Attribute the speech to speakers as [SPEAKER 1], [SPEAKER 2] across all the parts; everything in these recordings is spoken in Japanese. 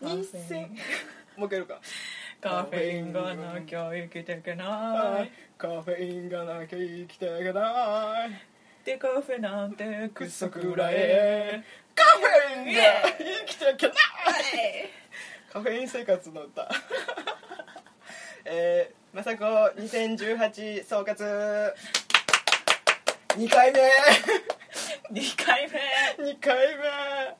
[SPEAKER 1] カフェイン
[SPEAKER 2] 2000もう一回やるか。
[SPEAKER 1] カフェインがなきゃ生きていけない。
[SPEAKER 2] はいカフェインがなきゃ生きていけない。
[SPEAKER 1] でカフェなんてくそく
[SPEAKER 2] ら
[SPEAKER 1] え
[SPEAKER 2] カフェインが生きていけない。カフェイン生活の歌。えー、まさこ2018総括。2回目。
[SPEAKER 1] 2回目。
[SPEAKER 2] 2回目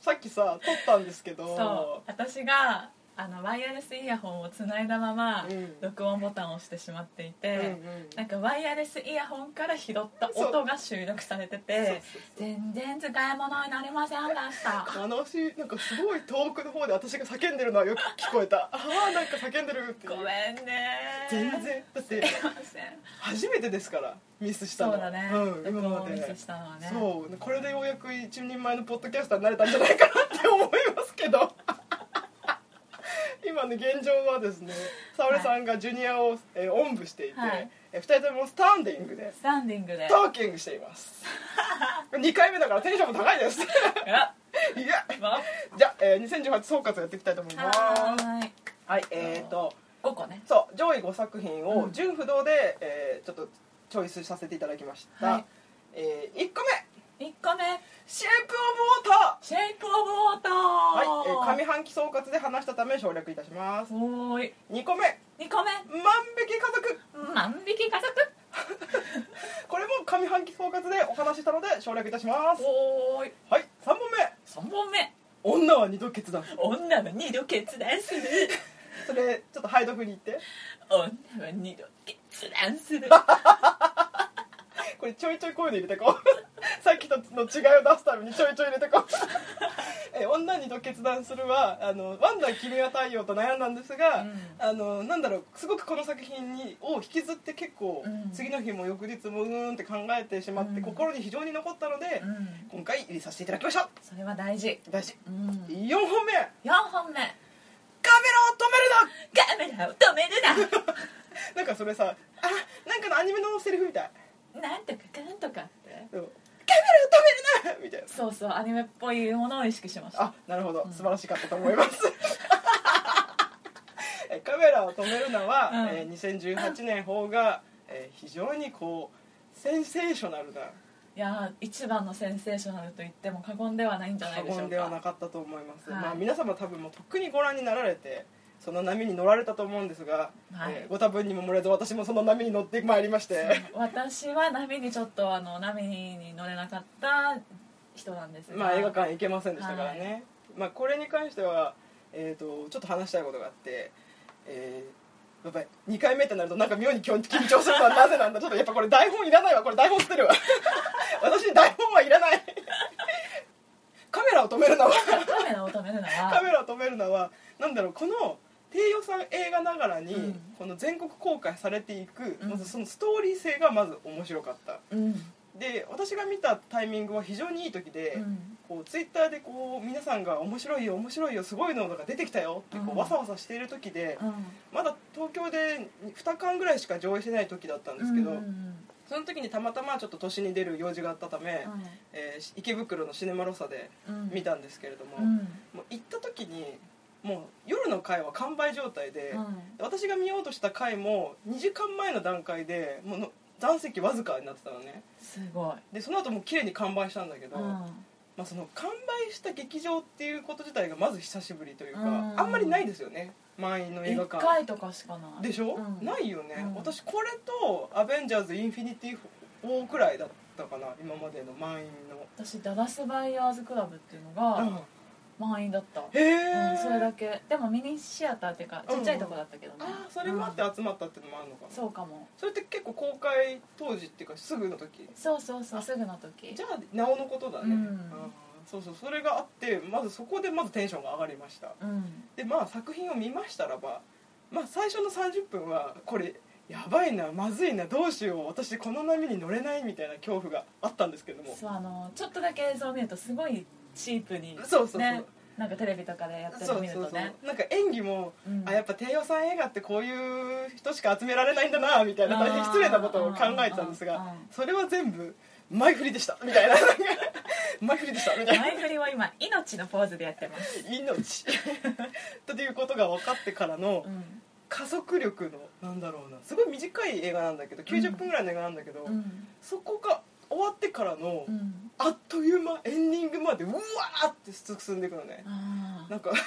[SPEAKER 2] さっきさ撮ったんですけど。
[SPEAKER 1] そう。私があのワイヤレスイヤホンをつないだまま、
[SPEAKER 2] うん。
[SPEAKER 1] 録音ボタンを押してしまっていて、
[SPEAKER 2] うんうん。
[SPEAKER 1] なんかワイヤレスイヤホンから拾った音が収録されてて全然使い物になりませんでした。
[SPEAKER 2] 悲しい。なんかすごい遠くの方で私が叫んでるのはよく聞こえた。ああなんか叫んでるって
[SPEAKER 1] ごめんね。
[SPEAKER 2] 全然。だって初めてですからミスしたの。
[SPEAKER 1] そうだね、
[SPEAKER 2] うん、今
[SPEAKER 1] 録
[SPEAKER 2] まで。
[SPEAKER 1] 音ミスしたのはね。
[SPEAKER 2] そう。これでようやく一人前のポッドキャスターになれたんじゃないかなって思いますけど今ね現状はですね沙織さんがジュニアを、えーおんぶしていて、
[SPEAKER 1] はい。
[SPEAKER 2] えー二人ともスタンディングで
[SPEAKER 1] スタンディングで。
[SPEAKER 2] トーキングしています。2回目だからテンションも高いです。い
[SPEAKER 1] あ
[SPEAKER 2] や。
[SPEAKER 1] わ
[SPEAKER 2] じゃあ、えー2018総括やっていきたいと思います。
[SPEAKER 1] はーい。
[SPEAKER 2] はいえー、と
[SPEAKER 1] 5個ね。
[SPEAKER 2] そう上位5作品を
[SPEAKER 1] うん。
[SPEAKER 2] 純不動で、えーちょっとチョイスさせていただきました、
[SPEAKER 1] はい。
[SPEAKER 2] え1個目
[SPEAKER 1] 1個目「
[SPEAKER 2] シェイプ・オブ・ウォーター」
[SPEAKER 1] シェイプオブウォーター。
[SPEAKER 2] はい、えー上半期総括で話したため省略いたします。
[SPEAKER 1] おーい。
[SPEAKER 2] 2個目。
[SPEAKER 1] 2個目「
[SPEAKER 2] 万引き家族。
[SPEAKER 1] 万引き家族」
[SPEAKER 2] これも上半期総括でお話ししたので省略いたします。
[SPEAKER 1] おーい。
[SPEAKER 2] はい3本目。
[SPEAKER 1] 3本目「
[SPEAKER 2] 女は二度決断。
[SPEAKER 1] 女は二度決断する」
[SPEAKER 2] それちょっとハイドフに言って。
[SPEAKER 1] 女は二度決断する
[SPEAKER 2] これちょいちょいこういうの入れてこう。さっきとの違いを出すためにちょいちょい入れてこう。え女にと決断するはあのワンダ君は太陽と悩んだんですが、
[SPEAKER 1] うん。
[SPEAKER 2] あのなんだろうすごくこの作品にを引きずって結構、
[SPEAKER 1] うん。
[SPEAKER 2] 次の日も翌日もうーんって考えてしまって、
[SPEAKER 1] うん。
[SPEAKER 2] 心に非常に残ったので、
[SPEAKER 1] うん。
[SPEAKER 2] 今回入れさせていただきました。
[SPEAKER 1] それは大事。
[SPEAKER 2] 大事。
[SPEAKER 1] うん。
[SPEAKER 2] 4本目。
[SPEAKER 1] 4本目。
[SPEAKER 2] カメラを止める
[SPEAKER 1] カメラを止めるな
[SPEAKER 2] な。なんかそれさあなんかのアニメのセリフみたい
[SPEAKER 1] なんとかかんとかって。
[SPEAKER 2] うんカメラを止めるなみたいな。
[SPEAKER 1] そうそうアニメっぽいものを意識しました。
[SPEAKER 2] あなるほど。
[SPEAKER 1] うん。
[SPEAKER 2] 素晴らしかったと思います、えカメラを止めるのは、
[SPEAKER 1] うん。
[SPEAKER 2] えー2018年方が、えー非常にこうセンセーショナルな。い
[SPEAKER 1] やー一番のセンセーショナルと言っても過言ではないんじゃない
[SPEAKER 2] 過
[SPEAKER 1] でしょうか。
[SPEAKER 2] 言ではなかったと思います、
[SPEAKER 1] はい。
[SPEAKER 2] まあ、皆様多分もうとっくにご覧になられてその波に乗られたと思うんですが、
[SPEAKER 1] はい。
[SPEAKER 2] えーご多分にも漏れず私もその波に乗ってまいりまして。
[SPEAKER 1] 私は波にちょっとあの波に乗れなかった人なんですが。
[SPEAKER 2] まあ映画館行けませんでしたからね、まあ、これに関しては、えー、とちょっと話したいことがあって、えーやっぱり2回目ってなるとなんか妙に緊緊張するのはなぜなんだ？ちょっとやっぱこれ台本いらないわ。これ台本捨てるわ。私に台本はいらない。カメラを止めるのは。
[SPEAKER 1] カメラを止めるの
[SPEAKER 2] カ
[SPEAKER 1] は
[SPEAKER 2] メラを止めるのはなんだろうこの低予算映画ながらに、
[SPEAKER 1] うん。
[SPEAKER 2] この全国公開されていく、
[SPEAKER 1] うん。
[SPEAKER 2] まずそのストーリー性がまず面白かった。
[SPEAKER 1] うん。
[SPEAKER 2] で私が見たタイミングは非常にいい時で、
[SPEAKER 1] うん。
[SPEAKER 2] こうツイッターでこう皆さんが面白いよ面白いよすごいのが出てきたよってこ
[SPEAKER 1] う
[SPEAKER 2] わさわさしている時で、
[SPEAKER 1] うん。
[SPEAKER 2] まだ東京で2巻ぐらいしか上映してない時だったんですけど、その時にたまたまちょっと都心に出る用事があったため、えー池袋のシネマロサで
[SPEAKER 1] うん。
[SPEAKER 2] 見たんですけれども、
[SPEAKER 1] うん。
[SPEAKER 2] もう行った時にもう夜の回は完売状態で、
[SPEAKER 1] うん
[SPEAKER 2] 私が見ようとした回も2時間前の段階でもうの残席わずかになってたのね。
[SPEAKER 1] すごい。
[SPEAKER 2] でその後もう綺麗に完売したんだけど、
[SPEAKER 1] うん。
[SPEAKER 2] まあ、その完売した劇場っていうこと自体がまず久しぶりというか、
[SPEAKER 1] うん。
[SPEAKER 2] あんまりないですよね。満員の映画
[SPEAKER 1] 1
[SPEAKER 2] 館
[SPEAKER 1] 回とかしかない。
[SPEAKER 2] でしょ、
[SPEAKER 1] うん。
[SPEAKER 2] ないよね、
[SPEAKER 1] うん。
[SPEAKER 2] 私これと「アベンジャーズ・インフィニティ・ウォー」くらいだったかな今までの満員
[SPEAKER 1] 私ダラスバイヤーズクラブっていうの
[SPEAKER 2] の、
[SPEAKER 1] が満員だった。
[SPEAKER 2] へえ、
[SPEAKER 1] うん、それだけ。でもミニシアターっていうかちっちゃいとこだったけどね、
[SPEAKER 2] ああそれもあって
[SPEAKER 1] うん
[SPEAKER 2] 集まったっていうのもあるのかな、
[SPEAKER 1] そうかも。
[SPEAKER 2] それって結構公開当時っていうかすぐの時？
[SPEAKER 1] そうそうそうすぐの時。
[SPEAKER 2] じゃあなおのことだね、
[SPEAKER 1] うん。
[SPEAKER 2] そうそうそれがあってまずそこでまずテンションが上がりました。
[SPEAKER 1] うん。
[SPEAKER 2] でまあ作品を見ましたらばまあ最初の30分はこれやばいなまずいなどうしよう私この波に乗れないみたいな恐怖があったんですけども。
[SPEAKER 1] そうあのちょっとだけ映像を見るとすごいチープに
[SPEAKER 2] そうそうそう、
[SPEAKER 1] ねなんかテレビとかでやってるの見るとね。
[SPEAKER 2] なんか演技も、
[SPEAKER 1] うん。
[SPEAKER 2] あやっぱ低予算映画ってこういう人しか集められないんだなみたいな大変失礼なことを考えてたんですがそれは全部 前振りでした。みたいな。前振りでしたみたいな。
[SPEAKER 1] 前振りは今命のポーズでやってます。
[SPEAKER 2] 命。ということが分かってからの
[SPEAKER 1] うん。
[SPEAKER 2] 加速力のなんだろうな。すごい短い映画なんだけど90分ぐらいの映画なんだけど、
[SPEAKER 1] うん。
[SPEAKER 2] そこが終わってからの、
[SPEAKER 1] うん。
[SPEAKER 2] あっという間エンディングまでうわーって進んでいくのね。
[SPEAKER 1] あ
[SPEAKER 2] なんか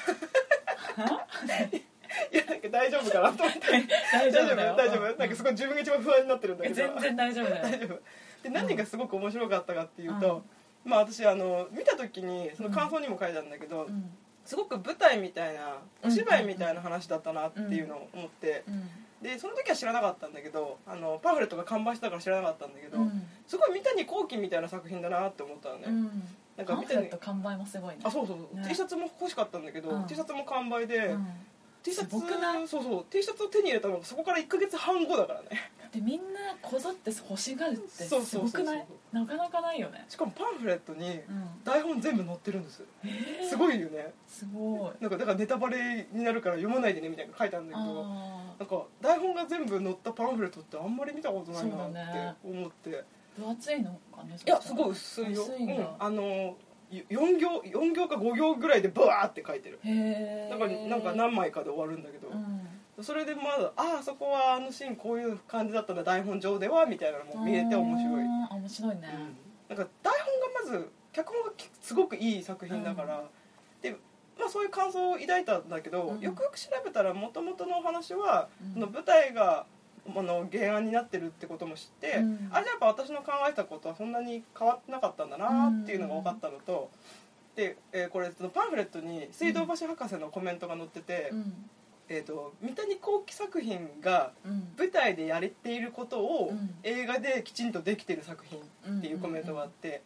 [SPEAKER 2] いやなんか大丈夫かなと思って。
[SPEAKER 1] ー 大丈夫
[SPEAKER 2] 大丈夫。なんかすごい自分が一番不安になってるんだけど。
[SPEAKER 1] 全然大丈夫だよ。
[SPEAKER 2] 大丈夫で何がすごく面白かったかっていうと、まあ私あの見た時にその感想にも書いたんだけど、
[SPEAKER 1] うん。
[SPEAKER 2] すごく舞台みたいなお芝居みたいな話だったなっていうのを思って、
[SPEAKER 1] うん
[SPEAKER 2] でその時は知らなかったんだけどあのパンフレットが完売してたから知らなかったんだけど、
[SPEAKER 1] うん。
[SPEAKER 2] すごい三谷幸喜みたいな作品だなって思ったのね、
[SPEAKER 1] うん。
[SPEAKER 2] なんか
[SPEAKER 1] パンフレット完売もすごいね。
[SPEAKER 2] あそうそうそう、
[SPEAKER 1] ね。
[SPEAKER 2] T シャツも欲しかったんだけど、
[SPEAKER 1] うん。
[SPEAKER 2] T シャツも完売で、
[SPEAKER 1] うん
[SPEAKER 2] T シャツそうそう。T シャツを手に入れたのがそこから1か月半後だからね。
[SPEAKER 1] でみんなこぞって欲しがるってす
[SPEAKER 2] そうそうそうそう。
[SPEAKER 1] ごくない？なかなかないよね。
[SPEAKER 2] しかもパンフレットに
[SPEAKER 1] うん。
[SPEAKER 2] 台本全部載ってるんです
[SPEAKER 1] えー？
[SPEAKER 2] すごいよね。
[SPEAKER 1] すごい。
[SPEAKER 2] なんかだからネタバレになるから読まないでねみたいなの書いてあるんだけど
[SPEAKER 1] あ
[SPEAKER 2] なんか台本が全部載ったパンフレットってあんまり見たことないな
[SPEAKER 1] ね
[SPEAKER 2] って。思って、
[SPEAKER 1] ー分厚いのかね
[SPEAKER 2] いやすごい薄いよ。うん、あの4行四行か5行ぐらいでブワーって書いてる。だからなんか何枚かで終わるんだけど、
[SPEAKER 1] うん。
[SPEAKER 2] それでまだああそこはあのシーンこういう感じだったんだ台本上ではみたいなのも見えて面白い、
[SPEAKER 1] 面白いね。
[SPEAKER 2] なんか台本がまず脚本がきすごくいい作品だから、でまあそういう感想を抱いたんだけど、
[SPEAKER 1] うん。
[SPEAKER 2] よくよく調べたらもともとのお話は、
[SPEAKER 1] うん。
[SPEAKER 2] その舞台があの原案になってるってことも知って、
[SPEAKER 1] うん。
[SPEAKER 2] あじゃあやっぱ私の考えたことはそんなに変わってなかったんだなっていうのが分かったのと、で、えーこれそのパンフレットに水道橋博士のコメントが載ってて、
[SPEAKER 1] うん。
[SPEAKER 2] えー、と三谷幸喜作品が
[SPEAKER 1] うん。
[SPEAKER 2] 舞台でやれていることを
[SPEAKER 1] うん。
[SPEAKER 2] 映画できちんとできてる作品っていうコメントがあって、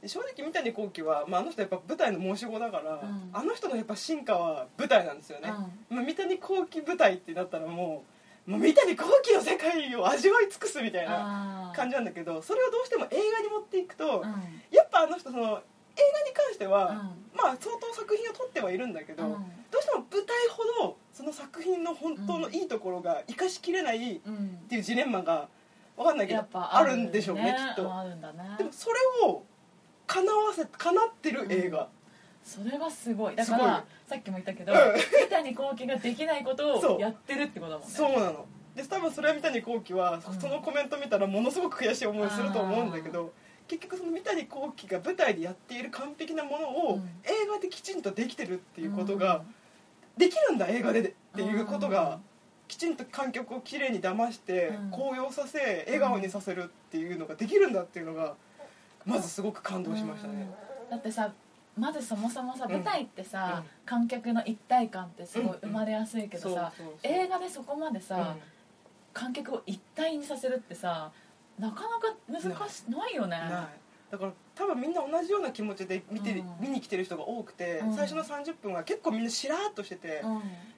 [SPEAKER 2] で正直三谷幸喜は、まあ、あの人やっぱ舞台の申し子だから、
[SPEAKER 1] ん。
[SPEAKER 2] あの人のやっぱ進化は舞台なんですよね、まあ、三谷幸喜舞台ってなったらもうもう三谷幸喜の世界を味わい尽くすみたいな感じなんだけどそれをどうしても映画に持っていくと、
[SPEAKER 1] うん。
[SPEAKER 2] やっぱあの人その映画に関しては、
[SPEAKER 1] うん。
[SPEAKER 2] まあ相当作品を撮ってはいるんだけど、
[SPEAKER 1] うん。
[SPEAKER 2] どうしても舞台ほどその作品の本当のいいところが生かしきれないっ
[SPEAKER 1] うん。
[SPEAKER 2] ていうジレンマが分かんないけどあるんでしょうねきっと。
[SPEAKER 1] ね
[SPEAKER 2] でもそれを叶わせ叶ってる映画、
[SPEAKER 1] それがすごい。だからさっきも言ったけど
[SPEAKER 2] うん。
[SPEAKER 1] 三谷幸喜ができないことをやってるってことだもんね。
[SPEAKER 2] そうなの。で多分それは三谷幸喜は
[SPEAKER 1] うん。
[SPEAKER 2] そのコメント見たらものすごく悔しい思いすると思うんだけど結局その三谷幸喜が舞台でやっている完璧なものを
[SPEAKER 1] うん。
[SPEAKER 2] 映画できちんとできてるっていうことができるんだ映画でっていうことがきちんと観客をきれいに騙して
[SPEAKER 1] うん。
[SPEAKER 2] 高揚させ笑顔にさせるっていうのができるんだっていうのがまずすごく感動しましたね。
[SPEAKER 1] だってさまずそもそもさ
[SPEAKER 2] うん
[SPEAKER 1] 舞台ってさ、
[SPEAKER 2] うん。
[SPEAKER 1] 観客の一体感ってすごい
[SPEAKER 2] うん
[SPEAKER 1] 生まれやすいけどさ、映画でそこまでさ、観客を一体にさせるってさなかなか難しない。よね。
[SPEAKER 2] だから多分みんな同じような気持ちで見て、
[SPEAKER 1] うん。
[SPEAKER 2] 見に来てる人が多くて、
[SPEAKER 1] うん。
[SPEAKER 2] 最初の30分は結構みんなしらーっとしてて、
[SPEAKER 1] う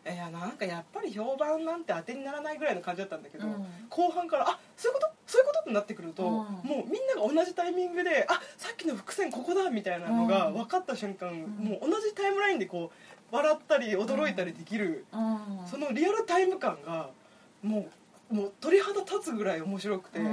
[SPEAKER 1] ん。
[SPEAKER 2] いやなんかやっぱり評判なんて当てにならないぐらいの感じだったんだけど、
[SPEAKER 1] うん。
[SPEAKER 2] 後半からあそういうこと？そういうことってなってくると、
[SPEAKER 1] うん。
[SPEAKER 2] もうみんなが同じタイミングであさっきの伏線ここだみたいなのが
[SPEAKER 1] うん。
[SPEAKER 2] 分かった瞬間、
[SPEAKER 1] ん。
[SPEAKER 2] もう同じタイムラインでこう笑ったり驚いたりできる、
[SPEAKER 1] うん。
[SPEAKER 2] そのリアルタイム感がもうもう鳥肌立つぐらい面白くて、
[SPEAKER 1] うん。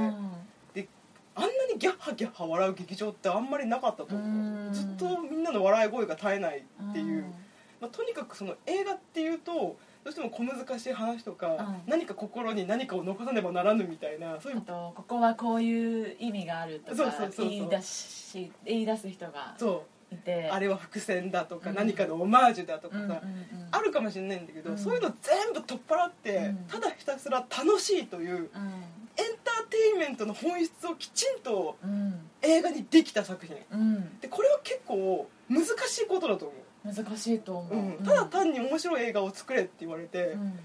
[SPEAKER 2] あんなにギャッハギャッハ笑う劇場ってあんまりなかったと思う、
[SPEAKER 1] うん。
[SPEAKER 2] ずっとみんなの笑い声が絶えないっていう、
[SPEAKER 1] うん。
[SPEAKER 2] まあ、とにかくその映画っていうとどうしても小難しい話とか、
[SPEAKER 1] うん。
[SPEAKER 2] 何か心に何かを残さねばならぬみたいなそういう
[SPEAKER 1] あとここはこういう意味があるとか
[SPEAKER 2] そうそうそうそう。
[SPEAKER 1] 言い出し言い出す人が
[SPEAKER 2] そう。
[SPEAKER 1] いて。
[SPEAKER 2] あれは伏線だとか、
[SPEAKER 1] うん。
[SPEAKER 2] 何かのオマージュだとかさ、
[SPEAKER 1] うんうんうん。
[SPEAKER 2] あるかもしれないんだけど、
[SPEAKER 1] うん。
[SPEAKER 2] そういうの全部取っ払って、
[SPEAKER 1] うん。
[SPEAKER 2] ただひたすら楽しいという
[SPEAKER 1] うん。
[SPEAKER 2] エンターテインメントの本質をきちんと
[SPEAKER 1] うん。
[SPEAKER 2] 映画にできた作品。
[SPEAKER 1] うん。
[SPEAKER 2] でこれは結構難しいことだと思う、
[SPEAKER 1] 難しいと思う、
[SPEAKER 2] うん。ただ単に面白い映画を作れって言われて、
[SPEAKER 1] うん。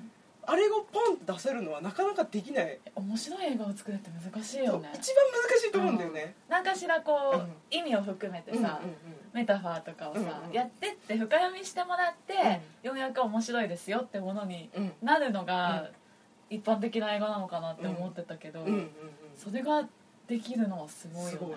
[SPEAKER 2] あれをポンって出せるのはなかなかできない、
[SPEAKER 1] 面白い映画を作るって難しいよね。
[SPEAKER 2] 一番難しいと思うんだよね、
[SPEAKER 1] 何かしらこう、
[SPEAKER 2] うん。
[SPEAKER 1] 意味を含めてさ、
[SPEAKER 2] うんうんうん。
[SPEAKER 1] メタファーとかをさ、
[SPEAKER 2] うんうん
[SPEAKER 1] やってって深読みしてもらって、ようやく面白いですよってものに
[SPEAKER 2] うん。
[SPEAKER 1] なるのが一般的な映画なのかなって思ってたけど、
[SPEAKER 2] うんうんうん。
[SPEAKER 1] それができるのはすごいよね。
[SPEAKER 2] すごい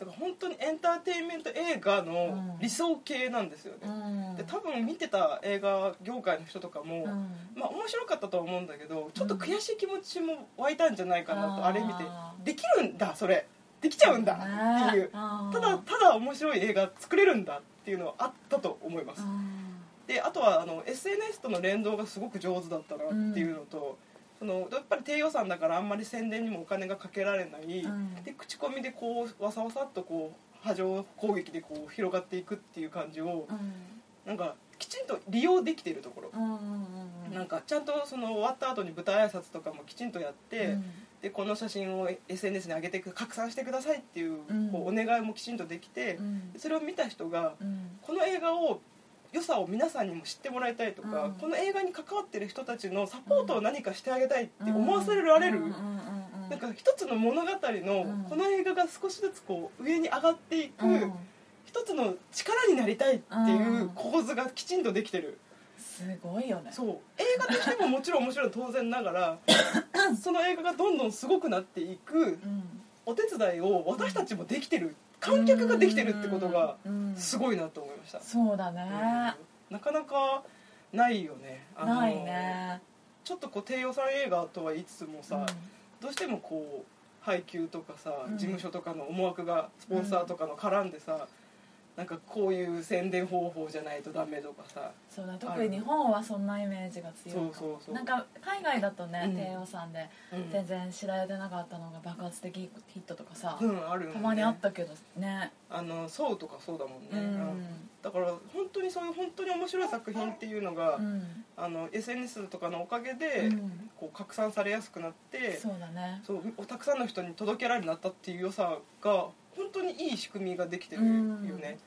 [SPEAKER 2] だから本当にエンターテインメント映画の理想形なんですよね、
[SPEAKER 1] うん。
[SPEAKER 2] で多分見てた映画業界の人とかも、
[SPEAKER 1] うん。
[SPEAKER 2] まあ面白かったとは思うんだけどちょっと悔しい気持ちも湧いたんじゃないかなと、
[SPEAKER 1] うん
[SPEAKER 2] あれ見てできるんだそれ。できちゃうんだっていう。ただただ面白い映画作れるんだっていうのはあったと思います。であとはあの SNS との連動がすごく上手だったなっていうのと、そのやっぱり低予算だからあんまり宣伝にもお金がかけられない、
[SPEAKER 1] うん。
[SPEAKER 2] で口コミでこうわさわさっとこう波状攻撃でこう広がっていくっていう感じを
[SPEAKER 1] うん。
[SPEAKER 2] なんかきちんと利用できているところ、
[SPEAKER 1] うん
[SPEAKER 2] なんかちゃんとその終わった後に舞台挨拶とかもきちんとやって、
[SPEAKER 1] うん。
[SPEAKER 2] でこの写真を SNS に上げてく拡散してくださいっていう,、
[SPEAKER 1] うん
[SPEAKER 2] こうお願いもきちんとできて、
[SPEAKER 1] うん
[SPEAKER 2] それを見た人が
[SPEAKER 1] うん
[SPEAKER 2] この映画を良さを皆さんにも知ってもらいたいとか、
[SPEAKER 1] うん。
[SPEAKER 2] この映画に関わってる人たちのサポートを何かしてあげたいって思わせられる、なんか一つの物語の
[SPEAKER 1] うん
[SPEAKER 2] この映画が少しずつこう上に上がっていく、
[SPEAKER 1] うん。
[SPEAKER 2] 一つの力になりたいっていう構図がきちんとできてる、
[SPEAKER 1] すごいよね。
[SPEAKER 2] そう。映画としてももちろん面白い当然ながら その映画がどんどんすごくなっていく
[SPEAKER 1] うん。
[SPEAKER 2] お手伝いを私たちもできてる観客ができてるってことが
[SPEAKER 1] うん。
[SPEAKER 2] すごいなと思いました、
[SPEAKER 1] そうだね。
[SPEAKER 2] うん。なかなかないよね。
[SPEAKER 1] ないね。
[SPEAKER 2] ちょっとこう低予算映画とは言いつつもさ、どうしてもこう配給とかさ、
[SPEAKER 1] うん。
[SPEAKER 2] 事務所とかの思惑がスポンサーとかの絡んでさ、なんかこういう宣伝方法じゃないとダメとかさ。
[SPEAKER 1] そうだ特に日本はそんなイメージが強い
[SPEAKER 2] そうそうそう。
[SPEAKER 1] なんか海外だとね、
[SPEAKER 2] うん。
[SPEAKER 1] 低予算で
[SPEAKER 2] うん。
[SPEAKER 1] 全然知られてなかったのが爆発的ヒットとかさ、
[SPEAKER 2] うんあるよね。
[SPEAKER 1] たまにあったけどね。
[SPEAKER 2] あのソウとかそうだもんね、
[SPEAKER 1] うん。
[SPEAKER 2] うんだから本当にそういう本当に面白い作品っていうのが、
[SPEAKER 1] うん、
[SPEAKER 2] あの SNS とかのおかげで、
[SPEAKER 1] うん。
[SPEAKER 2] こう拡散されやすくなって
[SPEAKER 1] そうだね。
[SPEAKER 2] そうたくさんの人に届けられるようになったっていう良さが本当にいい仕組みができてるよね、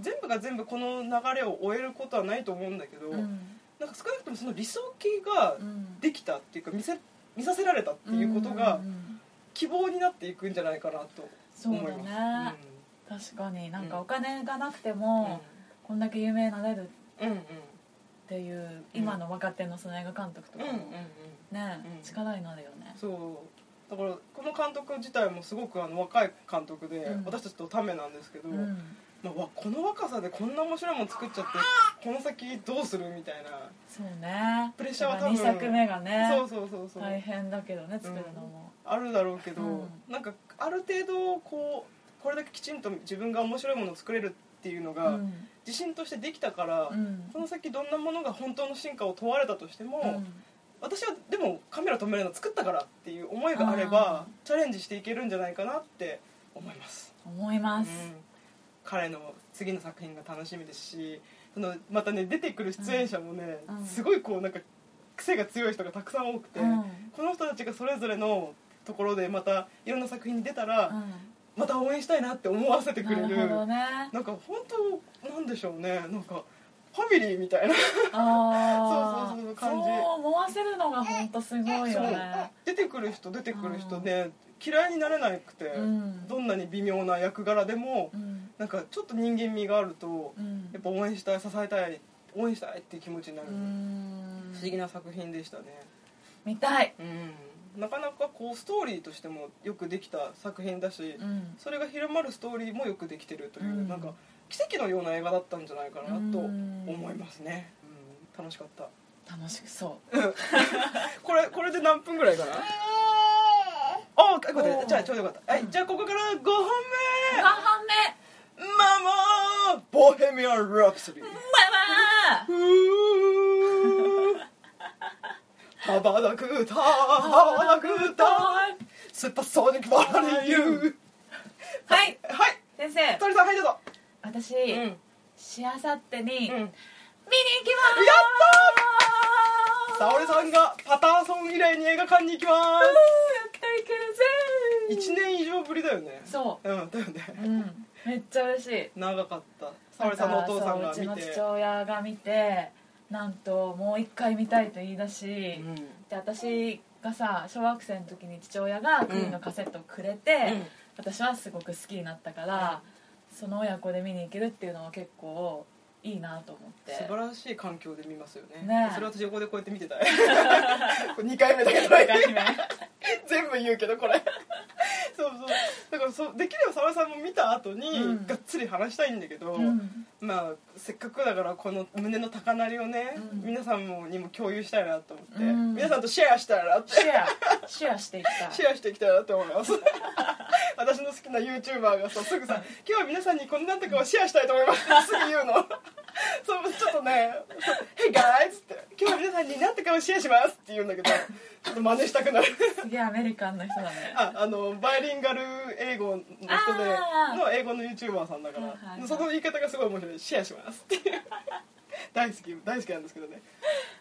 [SPEAKER 2] 全部が全部この流れを終えることはないと思うんだけど、
[SPEAKER 1] うん。
[SPEAKER 2] なんか少なくともその理想形が
[SPEAKER 1] うん。
[SPEAKER 2] できたっていうか見せ見させられたっていうことが
[SPEAKER 1] うんうんうん
[SPEAKER 2] 希望になっていくんじゃないかなと思います。
[SPEAKER 1] だね、確かになんか
[SPEAKER 2] うん
[SPEAKER 1] お金がなくて
[SPEAKER 2] うん。
[SPEAKER 1] も、こんだけ有名になれるっ
[SPEAKER 2] うんうん。
[SPEAKER 1] ていう今の若手のその映画監督とかも
[SPEAKER 2] うんうんうん。
[SPEAKER 1] ね、
[SPEAKER 2] うん。
[SPEAKER 1] 力になるよね。
[SPEAKER 2] そう。だからこの監督自体もすごくあの若い監督で、
[SPEAKER 1] うん。
[SPEAKER 2] 私たちとためなんですけど、
[SPEAKER 1] うん
[SPEAKER 2] この若さでこんな面白いもの作っちゃってこの先どうするみたいな、
[SPEAKER 1] そうね。
[SPEAKER 2] プレッシャーは多分
[SPEAKER 1] 2作目がね
[SPEAKER 2] そうそうそうそう、
[SPEAKER 1] 大変だけどね作るのも、
[SPEAKER 2] あるだろうけど、
[SPEAKER 1] うん。
[SPEAKER 2] なんかある程度こうこれだけきちんと自分が面白いものを作れるっていうの
[SPEAKER 1] う
[SPEAKER 2] が、
[SPEAKER 1] ん。
[SPEAKER 2] 自信としてできたから、
[SPEAKER 1] うん。
[SPEAKER 2] この先どんなものが本当の進化を問われたとしても、
[SPEAKER 1] うん。
[SPEAKER 2] 私はでもカメラ止めるの作ったからっていう思いがあればチャレンジしていけるんじゃないかなって思います、
[SPEAKER 1] 思います、
[SPEAKER 2] うん彼の次の作品が楽しみですしそのまたね出てくる出演者もね、
[SPEAKER 1] うん。
[SPEAKER 2] すごいこうなんか癖が強い人がたくさん多くて、
[SPEAKER 1] うん。
[SPEAKER 2] この人たちがそれぞれのところでまたいろんな作品に出たら、
[SPEAKER 1] う
[SPEAKER 2] また応援したいなって思わせて
[SPEAKER 1] ん、
[SPEAKER 2] くれる。
[SPEAKER 1] なるね。
[SPEAKER 2] なんか本当なんでしょうね。なんかファミリーみたいな。そうそうそう感じ。
[SPEAKER 1] そう思わせるのが本当すごいよね。
[SPEAKER 2] 出てくる人出てくる人ね、嫌いになれなくて、
[SPEAKER 1] うん。
[SPEAKER 2] どんなに微妙な役柄でも
[SPEAKER 1] うん
[SPEAKER 2] なんかちょっと人間味があると
[SPEAKER 1] うん。
[SPEAKER 2] やっぱ応援したい支えたい応援したいっていう気持ちになる、
[SPEAKER 1] う
[SPEAKER 2] 不
[SPEAKER 1] ん
[SPEAKER 2] 思議な作品でしたね。
[SPEAKER 1] 見たい。
[SPEAKER 2] うん。なかなかこうストーリーとしてもよくできた作品だし、
[SPEAKER 1] うん。
[SPEAKER 2] それが広まるストーリーもよくできてるという、
[SPEAKER 1] うん。
[SPEAKER 2] なんか奇跡のような映画だったんじゃないかなと
[SPEAKER 1] うん。
[SPEAKER 2] 思いますね、うん、楽しかった。
[SPEAKER 1] 楽しくそ
[SPEAKER 2] これこれで何分ぐらいかな？あ待って
[SPEAKER 1] おー
[SPEAKER 2] じゃあちょうどよかった。はいじゃあここから5本
[SPEAKER 1] う5本
[SPEAKER 2] ボヘミアン・ラプソディ。
[SPEAKER 1] マ
[SPEAKER 2] ふー。ハバダクーターハバダクータースーパーソニックバラリユー。
[SPEAKER 1] マはい。
[SPEAKER 2] はい。
[SPEAKER 1] 先生。
[SPEAKER 2] 鳥さんはいどうぞ。
[SPEAKER 1] 私、
[SPEAKER 2] うん。
[SPEAKER 1] しあさってに見に行き
[SPEAKER 2] うん
[SPEAKER 1] ます
[SPEAKER 2] 沙織さんがパターソン以来に映画館に行きま
[SPEAKER 1] やったいける
[SPEAKER 2] す
[SPEAKER 1] ぜ
[SPEAKER 2] 1年以上ぶりだよね。
[SPEAKER 1] そ
[SPEAKER 2] う。んだよね。
[SPEAKER 1] ううん。めっちゃ嬉しい。
[SPEAKER 2] 長かった沙織さんのお父さんが
[SPEAKER 1] そううちの父親が見てなんともう一回見たいと言い出し、
[SPEAKER 2] うん。
[SPEAKER 1] で私がさ小学生の時に父親がクイーンのカセットをくれて、
[SPEAKER 2] うん。
[SPEAKER 1] 私はすごく好きになったから、その親子で見に行けるっていうのは結構いいなと思って。
[SPEAKER 2] 素晴らしい環境で見ますよね。
[SPEAKER 1] ね。え
[SPEAKER 2] それ私横でこうやって見てた。これ2回目だけど。全部言うけどこれからそうできれば沙織さんも見た後に、
[SPEAKER 1] うん。
[SPEAKER 2] がっつり話したいんだけど、
[SPEAKER 1] うん。
[SPEAKER 2] まあせっかくだからこの胸の高鳴りをね、
[SPEAKER 1] うん。
[SPEAKER 2] 皆さんもにも共有したいなと思って、
[SPEAKER 1] うん。
[SPEAKER 2] 皆さんとシェアしたいなって
[SPEAKER 1] シェア。シェアしていきたい。
[SPEAKER 2] シェアしていきたいなと思います。私の好きな YouTuber がさすぐさ「今日は皆さんにこんなんとかをシェアしたいと思います」っ てすぐ言うの そうちょっとね「Hey guys」って「今日は皆さんになんとかをシェアします」って言うんだけどちょっと真似したくなる。
[SPEAKER 1] すげえアメリカンな人だね。
[SPEAKER 2] ああのバイリンガル英語の人での英語の YouTuber さんだから、
[SPEAKER 1] はいはいはい。
[SPEAKER 2] その言い方がすごい面白い「シェアします」っていう。大好き大好きなんですけどね。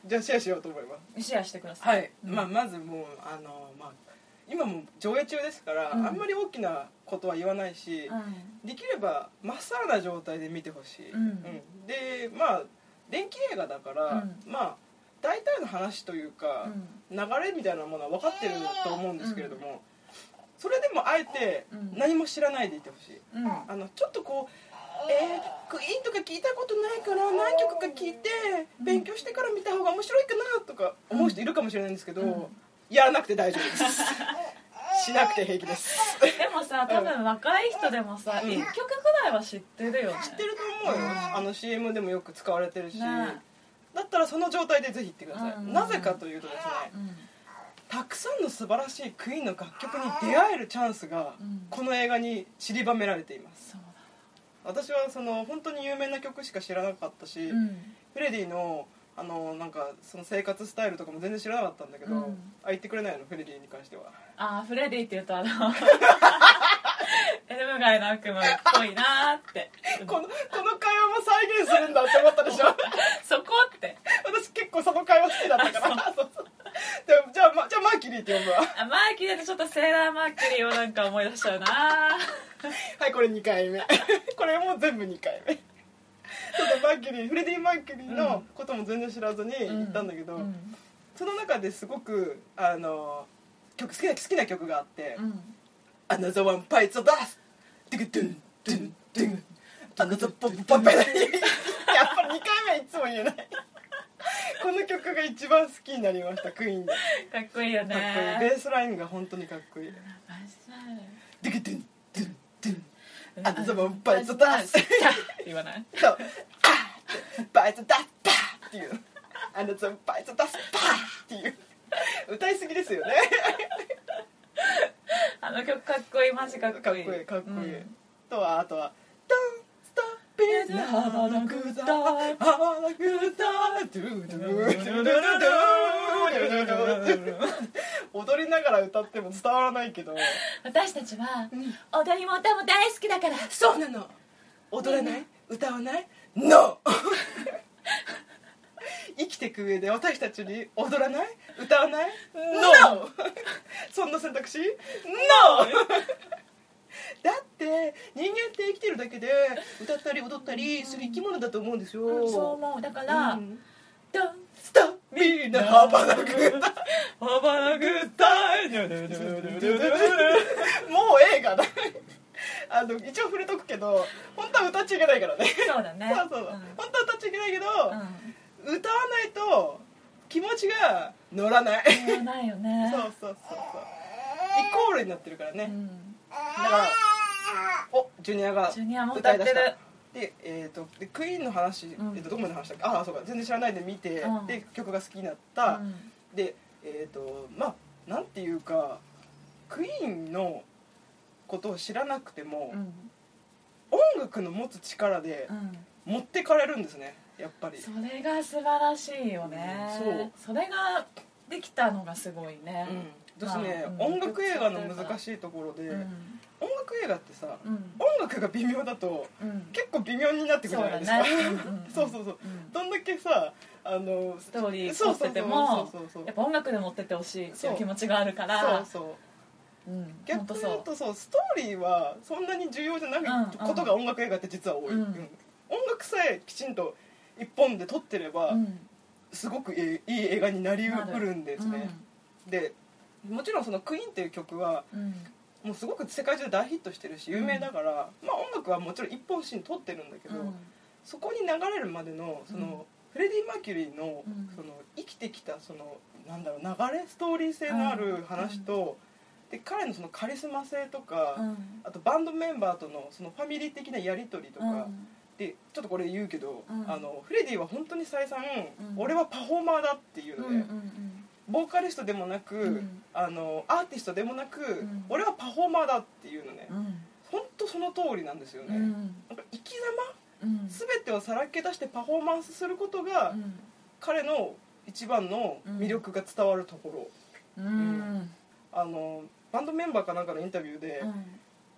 [SPEAKER 2] じゃあシェアしようと思います。
[SPEAKER 1] シェアしてください。
[SPEAKER 2] はい、
[SPEAKER 1] うん。
[SPEAKER 2] まあ、まずもうあの、まあ、今も上映中ですから、
[SPEAKER 1] うん。
[SPEAKER 2] あんまり大きなことは言わないし、
[SPEAKER 1] うん
[SPEAKER 2] できればまっさらな状態で見てほしい、
[SPEAKER 1] うん。
[SPEAKER 2] でまあ電気映画だから、
[SPEAKER 1] うん。
[SPEAKER 2] まあ大体の話というか、流れみたいなものは分かってると思うんですけれども、それでもあえて
[SPEAKER 1] うん。
[SPEAKER 2] 何も知らないでいてほしい。
[SPEAKER 1] うん。
[SPEAKER 2] あのちょっとこうえー、クイーンとか聞いたことないから何曲か聞いて勉強してから見た方が面白いかなとか思う人いるかもしれないんですけど、
[SPEAKER 1] うん
[SPEAKER 2] やらなくて大丈夫です。しなくて平気です。
[SPEAKER 1] でもさ多分若い人でもさ、
[SPEAKER 2] うん。
[SPEAKER 1] 一曲くらいは知ってるよね。
[SPEAKER 2] 知ってると思うよ、
[SPEAKER 1] うん。
[SPEAKER 2] あの CM でもよく使われてるし、
[SPEAKER 1] ね。
[SPEAKER 2] だったらその状態でぜひ行ってください、
[SPEAKER 1] うん。
[SPEAKER 2] なぜかというとですね
[SPEAKER 1] うん。
[SPEAKER 2] たくさんの素晴らしいクイーンの楽曲に出会えるチャンスが
[SPEAKER 1] うん。
[SPEAKER 2] この映画に散りばめられています。私はその本当に有名な曲しか知らなかったし、
[SPEAKER 1] だうん。
[SPEAKER 2] フレディのあのなんかその生活スタイルとかも全然知らなかったんだけど、
[SPEAKER 1] うん。
[SPEAKER 2] あ言ってくれないの？フレディに関しては。
[SPEAKER 1] あーフレディって言うとあの エルム街の悪夢っぽいなーって。
[SPEAKER 2] このこの会話も再現するんだって思ったでしょ？
[SPEAKER 1] そこって。
[SPEAKER 2] 私結構その会話好きだったから。そう。そうでもじゃあ、ま、じゃあマーキュリーって呼ぶわ。
[SPEAKER 1] あマーキュリーってちょっとセーラーマーキュリーをなんか思い出しちゃうな
[SPEAKER 2] はいこれ2回目。これもう全部2回目ちょっとマーキュリーフレディ・マーキュリーのことも全然知らずに行ったんだけど、
[SPEAKER 1] うん。
[SPEAKER 2] その中ですごくあの曲好きな好きな曲があって
[SPEAKER 1] うん「
[SPEAKER 2] Another one bites the dust」ドゥクドゥンドゥンドゥン Another pop やっぱり2回目いつも言えないこの曲が一番好きになりましたクイーンでか
[SPEAKER 1] かっこいいよ
[SPEAKER 2] っこいい
[SPEAKER 1] ね
[SPEAKER 2] ベースラインが本当にかっこいいドゥクドゥンドゥンドゥンあとそのバイトダンス
[SPEAKER 1] 言わない？
[SPEAKER 2] そう。あバイトダッパーっていう。あのそのバイトダスパーっていう。歌いすぎですよね。
[SPEAKER 1] あの曲かっこいい。マジかっこいい。
[SPEAKER 2] かっこいいかっこいい、
[SPEAKER 1] うん。
[SPEAKER 2] とはあとは「Don't stop it have a good time have a good time do do do do do do do 踊りながら歌っても伝わらないけど。
[SPEAKER 1] 私たちは
[SPEAKER 2] うん
[SPEAKER 1] 踊りも歌も大好きだから。
[SPEAKER 2] そうなの。踊らない？歌わない？NO 生きていく上で私たちに踊らない？歌わない？NO そんな選択肢？NO だって人間って生きてるだけで歌ったり踊ったりする生き物だと思うんですよ、
[SPEAKER 1] うんそう思う。だから
[SPEAKER 2] うん。
[SPEAKER 1] ドン
[SPEAKER 2] スタみんなハバナグ
[SPEAKER 1] ハバナグッタイ
[SPEAKER 2] もう映画だ。あの一応触れとくけど本当は歌っちゃいけないからね。
[SPEAKER 1] そうだね。
[SPEAKER 2] そうそう、
[SPEAKER 1] ん。
[SPEAKER 2] 本当は歌っちゃいけないけど、
[SPEAKER 1] うん。
[SPEAKER 2] 歌わないと気持ちが乗らない。
[SPEAKER 1] 言わないよね。
[SPEAKER 2] そうそうそうそう。イコールになってるからね、
[SPEAKER 1] うん
[SPEAKER 2] だからおジュニアが
[SPEAKER 1] ジュニアも歌ってる
[SPEAKER 2] い出した。で,、えー、とでクイーンの話、
[SPEAKER 1] ん。
[SPEAKER 2] えー、とどこまで話したっけ？ああそうか全然知らないで見て、
[SPEAKER 1] うん。
[SPEAKER 2] で曲が好きになった、
[SPEAKER 1] うん。
[SPEAKER 2] でえっ、とまあなんていうかクイーンのことを知らなくても、
[SPEAKER 1] うん。
[SPEAKER 2] 音楽の持つ力で
[SPEAKER 1] うん。
[SPEAKER 2] 持ってかれるんですねやっぱり。
[SPEAKER 1] それが素晴らしいよね。
[SPEAKER 2] そう。
[SPEAKER 1] それができたのがすごいね。
[SPEAKER 2] うん、私ね、
[SPEAKER 1] まあうん。
[SPEAKER 2] 音楽映画の難しいところで、
[SPEAKER 1] うん。
[SPEAKER 2] 音楽映画ってさ、
[SPEAKER 1] うん。
[SPEAKER 2] 音楽が微妙だと
[SPEAKER 1] うん。
[SPEAKER 2] 結構微妙になってくるじゃないですか。
[SPEAKER 1] そうだね。うん
[SPEAKER 2] そうそうそう。
[SPEAKER 1] うん。
[SPEAKER 2] どんだけさあの
[SPEAKER 1] ストーリー
[SPEAKER 2] そうそう
[SPEAKER 1] 持ってても
[SPEAKER 2] そうそうそう
[SPEAKER 1] やっぱ音楽で持ってってほしいって
[SPEAKER 2] そ
[SPEAKER 1] いうう。気持ちがあるから
[SPEAKER 2] そうそう。
[SPEAKER 1] うん。本
[SPEAKER 2] 逆に言
[SPEAKER 1] う
[SPEAKER 2] とそう。ストーリーはそんなに重要じゃない
[SPEAKER 1] うん
[SPEAKER 2] ことが音楽映画って実は多い、
[SPEAKER 1] うん。
[SPEAKER 2] うん音楽さえきちんと一本で撮ってれば、
[SPEAKER 1] うん。
[SPEAKER 2] すごくいいいい映画になりうるんですね、でもちろんその「クイーンっていう曲はもうすごく世界中で大ヒットしてるし有名だから、まあ音楽はもちろん一本シーン撮ってるんだけど、
[SPEAKER 1] うん。
[SPEAKER 2] そこに流れるまでのその、
[SPEAKER 1] うん。
[SPEAKER 2] フレディ・マーキュリーの,、
[SPEAKER 1] うん。
[SPEAKER 2] その生きてきたそのなんだろう流れストーリー性のある話と、で彼のそのカリスマ性とか、
[SPEAKER 1] うん。
[SPEAKER 2] あとバンドメンバーとのそのファミリー的なやり取りとか、
[SPEAKER 1] うん。
[SPEAKER 2] でちょっとこれ言うけど、
[SPEAKER 1] うん。
[SPEAKER 2] あのフレディは本当に再三、
[SPEAKER 1] うん。
[SPEAKER 2] 俺はパフォーマーだっていうので、ボーカリストでもなく、
[SPEAKER 1] うん。
[SPEAKER 2] あのアーティストでもなく、
[SPEAKER 1] ん。
[SPEAKER 2] 俺はパフォーマーだっていうのね、
[SPEAKER 1] うん。
[SPEAKER 2] 本当その通りなんですよね、
[SPEAKER 1] うん。
[SPEAKER 2] なんか生き
[SPEAKER 1] うん。
[SPEAKER 2] 様全てをさらけ出してパフォーマンスすることが、
[SPEAKER 1] うん。
[SPEAKER 2] 彼の一番の魅力が伝わるところ、
[SPEAKER 1] うん。
[SPEAKER 2] あのバンドメンバーかなんかのインタビューで、
[SPEAKER 1] うん。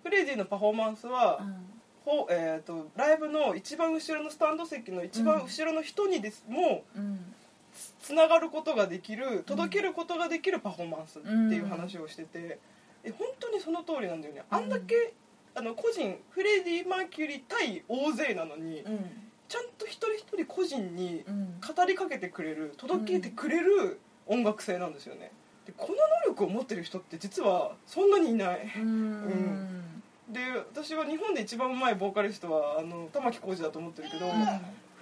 [SPEAKER 2] フレディのパフォーマンスは、
[SPEAKER 1] うん。
[SPEAKER 2] ほえー、とライブの一番後ろのスタンド席の一番後ろの人にです、も
[SPEAKER 1] うん
[SPEAKER 2] つながることができる届けることができるパフォーマンスっていう話をしてて、え本当にその通りなんだよね。あんだけ、あの個人フレディ・マーキュリー対大勢なのに、
[SPEAKER 1] うん。
[SPEAKER 2] ちゃんと一人一人個人に
[SPEAKER 1] うん。
[SPEAKER 2] 語りかけてくれる届けてくれる音楽性なんですよね。でこの能力を持ってる人って実はそんなにいない。
[SPEAKER 1] うん。
[SPEAKER 2] で私は日本で一番うまいボーカリストはあの玉置浩二だと思ってるけど、
[SPEAKER 1] うん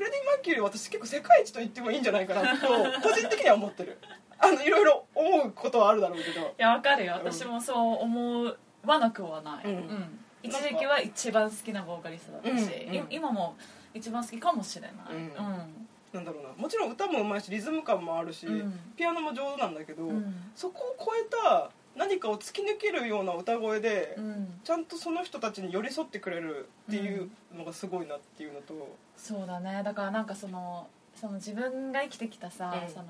[SPEAKER 2] フレディ・マーキュリーは私結構世界一と言ってもいいんじゃないかなと個人的には思ってる。あのいろいろ思うことはあるだろうけど。
[SPEAKER 1] いやわかるよ。
[SPEAKER 2] うん
[SPEAKER 1] 私もそう思わなくはない、
[SPEAKER 2] うん。
[SPEAKER 1] 一時期は一番好きなボーカリストだったし、
[SPEAKER 2] うん
[SPEAKER 1] 今も一番好きかもしれない、
[SPEAKER 2] うん。
[SPEAKER 1] うん。
[SPEAKER 2] なんだろうな。もちろん歌もうまいしリズム感もあるし、
[SPEAKER 1] うん。
[SPEAKER 2] ピアノも上手なんだけど、
[SPEAKER 1] うん。
[SPEAKER 2] そこを超えた何かを突き抜けるような歌声で、
[SPEAKER 1] うん。
[SPEAKER 2] ちゃんとその人たちに寄り添ってくれるっていうのがすごいなっていうのと、
[SPEAKER 1] そうだね。だからなんかそのその自分が生きてきたさ、
[SPEAKER 2] うん。
[SPEAKER 1] その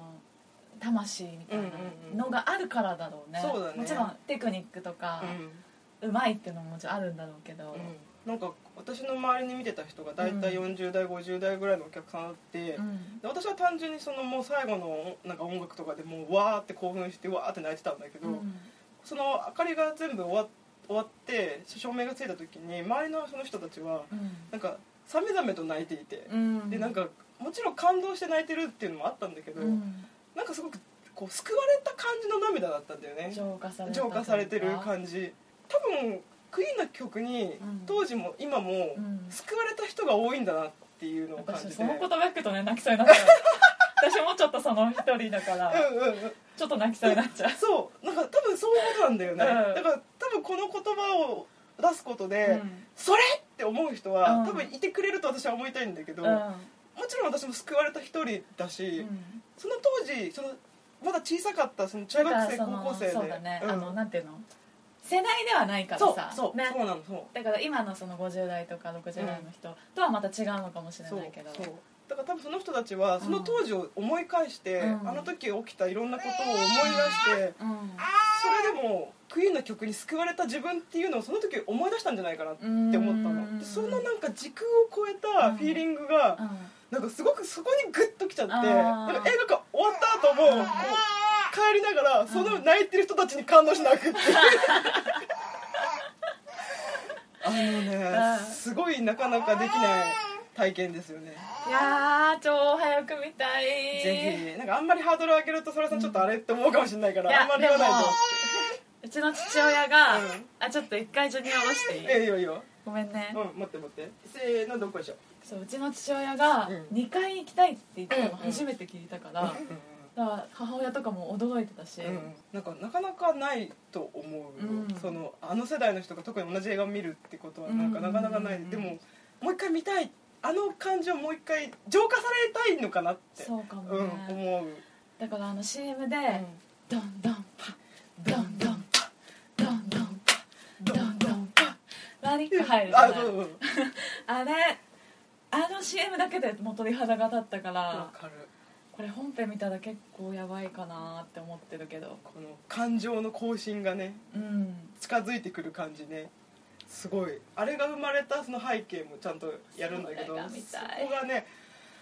[SPEAKER 1] 魂みたい
[SPEAKER 2] うんうんうん。
[SPEAKER 1] なのがあるからだろうね,、
[SPEAKER 2] そうだね。
[SPEAKER 1] もちろんテクニックとか
[SPEAKER 2] うん。
[SPEAKER 1] うまいっていうのももちろんあるんだろうけど、
[SPEAKER 2] うん。なんか私の周りに見てた人が大体
[SPEAKER 1] うん。
[SPEAKER 2] 40代50代ぐらいのお客さんあって、
[SPEAKER 1] うん。
[SPEAKER 2] で私は単純にそのもう最後のなんか音楽とかでもうわーって興奮してわーって泣いてたんだけど、
[SPEAKER 1] うん
[SPEAKER 2] その明かりが全部終わ終わって照明がついた時に周りのその人たちはなんかさめざめと泣いていて、
[SPEAKER 1] うん。
[SPEAKER 2] でなんかもちろん感動して泣いてるっていうのもあったんだけど、
[SPEAKER 1] うん。
[SPEAKER 2] なんかすごくこう救われた感じの涙だったんだよね。
[SPEAKER 1] 浄化された
[SPEAKER 2] 浄化されてる感じ。多分クイーンの曲に
[SPEAKER 1] うん。
[SPEAKER 2] 当時も今も
[SPEAKER 1] うん。
[SPEAKER 2] 救われた人が多いんだなっていうのを感じて。
[SPEAKER 1] 私その言葉聞くとね泣きそうになっちゃう。私もちょっとその一人だから。
[SPEAKER 2] うんうんうん
[SPEAKER 1] ちょっと泣きそうになっちゃう。
[SPEAKER 2] そうなんか多分そういうことなんだよね、
[SPEAKER 1] うん。
[SPEAKER 2] だから多分この言葉を出すことで、
[SPEAKER 1] うん。
[SPEAKER 2] それって思う人は、
[SPEAKER 1] うん。
[SPEAKER 2] 多分いてくれると私は思いたいんだけど、
[SPEAKER 1] うん。
[SPEAKER 2] もちろん私も救われた一人だし、
[SPEAKER 1] うん。
[SPEAKER 2] その当時そのまだ小さかったその中学生高校生で。
[SPEAKER 1] そうだね、
[SPEAKER 2] うん。
[SPEAKER 1] あのなんていうの？世代ではないからさ。
[SPEAKER 2] そう、
[SPEAKER 1] ね
[SPEAKER 2] そうなのそう。
[SPEAKER 1] だから今のその50代とか60代の人とはまた違うのかもしれないけど。
[SPEAKER 2] そうだから多分その人たちはその当時を思い返して、
[SPEAKER 1] うん。
[SPEAKER 2] あの時起きたいろんなことを思い出して、
[SPEAKER 1] うん。
[SPEAKER 2] それでもクイーンの曲に救われた自分っていうのをその時思い出したんじゃないかなって思った
[SPEAKER 1] うん。
[SPEAKER 2] のでそのなんか時空を超えたフィーリングが、
[SPEAKER 1] うん。
[SPEAKER 2] なんかすごくそこにグッときちゃってなんか映画が終わった後もこう帰りながらその泣いてる人たちに感動し泣くって。あのね
[SPEAKER 1] うん。
[SPEAKER 2] すごいなかなかできない体験ですよね。
[SPEAKER 1] いやー超早く見たい。
[SPEAKER 2] ぜひなんかあんまりハードル上げるとそれさんちょっとあれって思うかもしれないから、
[SPEAKER 1] いや
[SPEAKER 2] あんまり言わないと。
[SPEAKER 1] うちの父親が、
[SPEAKER 2] うん。
[SPEAKER 1] あちょっと一回ジュニア下ろして。いい
[SPEAKER 2] えいいよいいよ。
[SPEAKER 1] ごめんね、
[SPEAKER 2] うん持って持って。せーのどこでしょ。
[SPEAKER 1] そううちの父親が
[SPEAKER 2] うん。
[SPEAKER 1] 2回行きたいって言ったの
[SPEAKER 2] うん
[SPEAKER 1] 初めて聞いたから、
[SPEAKER 2] うん
[SPEAKER 1] だから母親とかも驚いてたし、
[SPEAKER 2] うんなんかなかなかないと思う。よ、
[SPEAKER 1] うん。
[SPEAKER 2] そのあの世代の人が特に同じ映画を見るってことはなんか
[SPEAKER 1] うん。
[SPEAKER 2] なかなかない、でももう一回見たいあの感じをもう一回浄化されたいのかなって。
[SPEAKER 1] そうかも
[SPEAKER 2] うん
[SPEAKER 1] ね、
[SPEAKER 2] 思う、
[SPEAKER 1] だからあの CM で、
[SPEAKER 2] うん。
[SPEAKER 1] ドンドンパドンドンパドンドンパドンドンパマリック入るじゃない。
[SPEAKER 2] あそううん。
[SPEAKER 1] あ れあの CM だけでもう鳥肌が立ったから
[SPEAKER 2] わかる。
[SPEAKER 1] これ本編見たら結構やばいかなって思ってるけど。
[SPEAKER 2] この感情の更新がね
[SPEAKER 1] うん。
[SPEAKER 2] 近づいてくる感じねすごい。あれが生まれたその背景もちゃんとやるんだけど
[SPEAKER 1] そ
[SPEAKER 2] こがね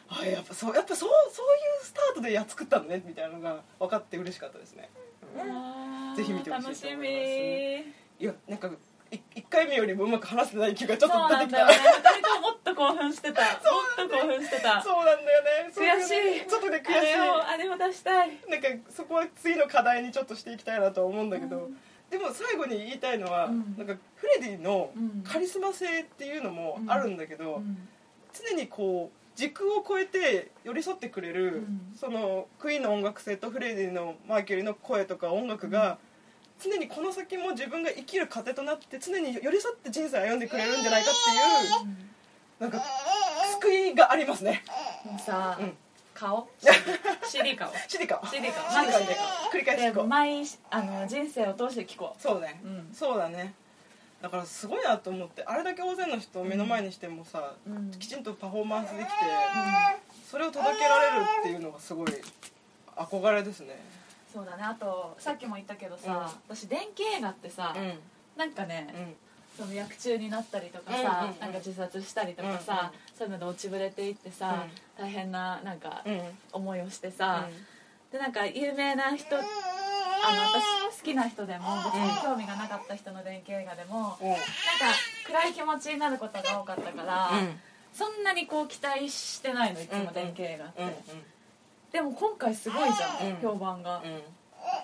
[SPEAKER 2] あやっぱそうやっぱそうそういうスタートでやっ作ったのねみたいなのが分かって嬉しかったですね、
[SPEAKER 1] あー
[SPEAKER 2] ぜひ見てほしいと思います。
[SPEAKER 1] 楽しみ。
[SPEAKER 2] いやなんかい1回目よりもうまく話せてない気がちょっ
[SPEAKER 1] そう
[SPEAKER 2] と出てきた。
[SPEAKER 1] なんだよね2人とももっと興奮してた。もっと興奮してた。
[SPEAKER 2] そうなんだよね。そう
[SPEAKER 1] 悔しい。
[SPEAKER 2] ちょっとね悔し
[SPEAKER 1] あれを出したい。
[SPEAKER 2] いなんかそこは次の課題にちょっとしていきたいなとは思うんだけど、
[SPEAKER 1] うん
[SPEAKER 2] でも最後に言いたいのは、
[SPEAKER 1] うん。
[SPEAKER 2] なんかフレディの
[SPEAKER 1] うん。
[SPEAKER 2] カリスマ性っていうのもあるんだけど、
[SPEAKER 1] うん。
[SPEAKER 2] 常にこう時空を超えて寄り添ってくれる、
[SPEAKER 1] うん。
[SPEAKER 2] そのクイーンの音楽性とフレディのマーキュリーの声とか音楽が、常にこの先も自分が生きる糧となって常に寄り添って人生を歩んでくれるんじゃないかっていうなんか救いがありますね、
[SPEAKER 1] さ、
[SPEAKER 2] うん
[SPEAKER 1] 顔？CD 顔
[SPEAKER 2] シリカ。
[SPEAKER 1] CD か
[SPEAKER 2] シリカで繰り返し
[SPEAKER 1] で
[SPEAKER 2] 聞こう。
[SPEAKER 1] 毎あの人生を通して聞こ
[SPEAKER 2] そうね、
[SPEAKER 1] うん。
[SPEAKER 2] そうだね。だからすごいなと思って。あれだけ大勢の人を目の前にしてもさ、
[SPEAKER 1] う、うん。
[SPEAKER 2] きちんとパフォーマンスできて、それを届けられるっていうのがすごい憧れですね。
[SPEAKER 1] そうだね。あとさっきも言ったけどさ、私電気映画ってさ、
[SPEAKER 2] うん。
[SPEAKER 1] なんかね、
[SPEAKER 2] うん
[SPEAKER 1] その薬中になったりとかさ、
[SPEAKER 2] うんうんうん。
[SPEAKER 1] なんか自殺したりとかさ、
[SPEAKER 2] うんうん。
[SPEAKER 1] そういうので落ちぶれていってさ、大変ななんか
[SPEAKER 2] うん。
[SPEAKER 1] 思いをしてさ、でなんか有名な人あの私好きな人でも別に興味がなかった人の電気映画でも、
[SPEAKER 2] うん。
[SPEAKER 1] なんか暗い気持ちになることが多かったから、そんなにこう期待してないのいつも電気映画って、
[SPEAKER 2] うんうん。
[SPEAKER 1] でも今回すごいじゃん、
[SPEAKER 2] うん。
[SPEAKER 1] 評判が、
[SPEAKER 2] うん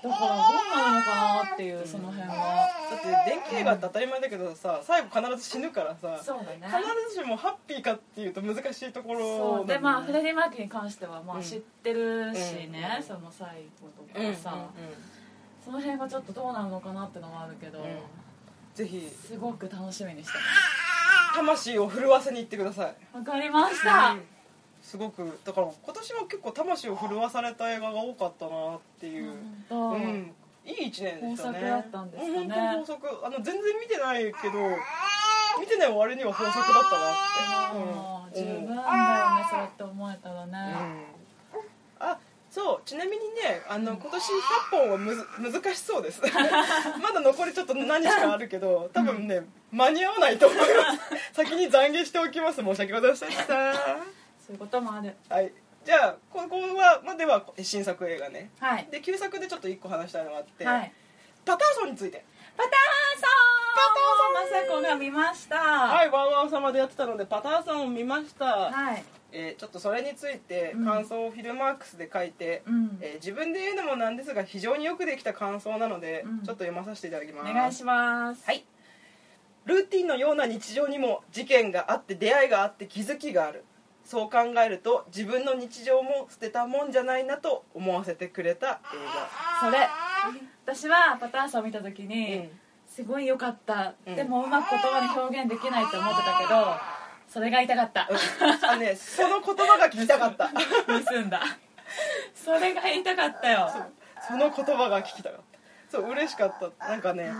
[SPEAKER 1] だからどうなるのかなっていうその辺は、
[SPEAKER 2] だって電気映画って当たり前だけどさ最後必ず死ぬからさ
[SPEAKER 1] そうだね。
[SPEAKER 2] 必ずしもハッピーかっていうと難しいところ
[SPEAKER 1] そう。でまあフレ
[SPEAKER 2] デ
[SPEAKER 1] ディ・マーキュに関してはま
[SPEAKER 2] うん。
[SPEAKER 1] あ知ってるしね、
[SPEAKER 2] うん。
[SPEAKER 1] その最後と
[SPEAKER 2] うんうん
[SPEAKER 1] かさ、その辺がちょっとどうなるのかなってのはあるけど、
[SPEAKER 2] うんぜひ。
[SPEAKER 1] すごく楽しみにして
[SPEAKER 2] 魂を震わせに行ってください。
[SPEAKER 1] ますわかりました、
[SPEAKER 2] うんすごくだから今年は結構魂を震わされた映画が多かったなっていう、うん、いい一年でしたね。
[SPEAKER 1] 豊作だったんですかね。
[SPEAKER 2] うん本当豊作。あの全然見てないけど見てない割には豊作だったなって、
[SPEAKER 1] もう十分だよね
[SPEAKER 2] うん
[SPEAKER 1] そうやって思えたらね、
[SPEAKER 2] うん。あそう。ちなみにねあの今年100本はむず難しそうです。まだ残りちょっと何日かあるけど多分ね間に合わないと思います。先に懺悔しておきます。申し訳ございませんでした
[SPEAKER 1] そういうこともある。
[SPEAKER 2] はい。じゃあここはまでは新作映画ね。
[SPEAKER 1] はい。
[SPEAKER 2] で旧作でちょっと1個話したいのがあって、
[SPEAKER 1] はい。
[SPEAKER 2] パターソンについて。
[SPEAKER 1] パターソン。パターソン。まさこが見ました
[SPEAKER 2] はいワンワン様でやってたのでパターソンを見ました、
[SPEAKER 1] はい。
[SPEAKER 2] えーちょっとそれについて
[SPEAKER 1] うん。
[SPEAKER 2] 感想をフィルマークスで書いて、
[SPEAKER 1] うん。
[SPEAKER 2] えー自分で言うのもなんですが非常によくできた感想なので、
[SPEAKER 1] うん。
[SPEAKER 2] ちょっと読まさせていただきます。
[SPEAKER 1] お願いします。
[SPEAKER 2] はい。ルーティンのような日常にも事件があって出会いがあって気づきがあるそう考えると自分の日常も捨てたもんじゃないなと思わせてくれた映
[SPEAKER 1] それ。私はパターソンを見た時
[SPEAKER 2] 画、
[SPEAKER 1] に、すごい良かった、
[SPEAKER 2] うん。
[SPEAKER 1] でもうまく言葉に表現できないって思ってたけどそれが言いたかった。
[SPEAKER 2] うん。あねその言葉が聞きたかった。
[SPEAKER 1] 盗んだ。それが言いたかったよ。
[SPEAKER 2] その言葉が聞きたかったそう嬉しかった。なんかね、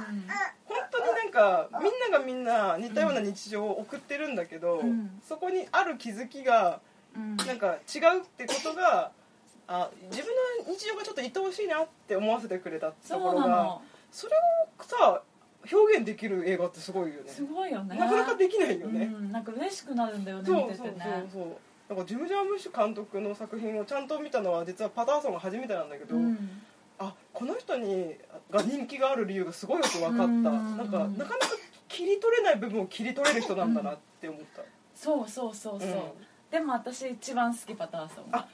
[SPEAKER 2] 本当になんかみんながみんな似たような日常を送ってるんだけど、
[SPEAKER 1] うん。
[SPEAKER 2] そこにある気づきが
[SPEAKER 1] うん。
[SPEAKER 2] なんか違うってことがあ自分の日常がちょっと愛おしいなって思わせてくれたと
[SPEAKER 1] そ
[SPEAKER 2] ころがそれをさ表現できる映画ってすごいよね。
[SPEAKER 1] すごいよね。
[SPEAKER 2] なかなかできないよね、
[SPEAKER 1] うん、なんか嬉しくなるんだよね
[SPEAKER 2] そうそうそうそう。なんかジム・ジャームッシュ監督の作品をちゃんと見たのは実はパターソンが初めてなんだけど、
[SPEAKER 1] うん。
[SPEAKER 2] あこの人にが人気がある理由がすごいよく分かった。
[SPEAKER 1] うん。
[SPEAKER 2] なんかなかなか切り取れない部分を切り取れる人なんだなって思った、
[SPEAKER 1] そうそうそうそう、
[SPEAKER 2] うん。
[SPEAKER 1] でも私一番好きパターソンが
[SPEAKER 2] あ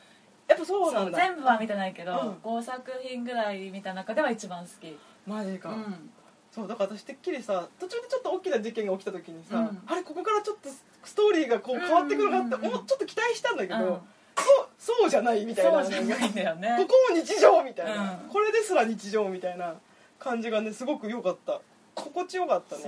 [SPEAKER 2] やっぱそうなんだ。
[SPEAKER 1] 全部は見てないけど、
[SPEAKER 2] うん。
[SPEAKER 1] 5作品ぐらい見た中では一番好き。
[SPEAKER 2] マジか、
[SPEAKER 1] うん。
[SPEAKER 2] そうだから私てっきりさ途中でちょっと大きな事件が起きた時にさ、
[SPEAKER 1] うん。
[SPEAKER 2] あれここからちょっとストーリーがこう変わってくるのかって
[SPEAKER 1] うんうんうん
[SPEAKER 2] 思うちょっと期待したんだけど、
[SPEAKER 1] うん
[SPEAKER 2] そうそうじゃないみたいな
[SPEAKER 1] そうじゃないんだよね。
[SPEAKER 2] ここも日常みたいな、
[SPEAKER 1] うん。
[SPEAKER 2] これですら日常みたいな感じがねすごく良かった。心地よかったね。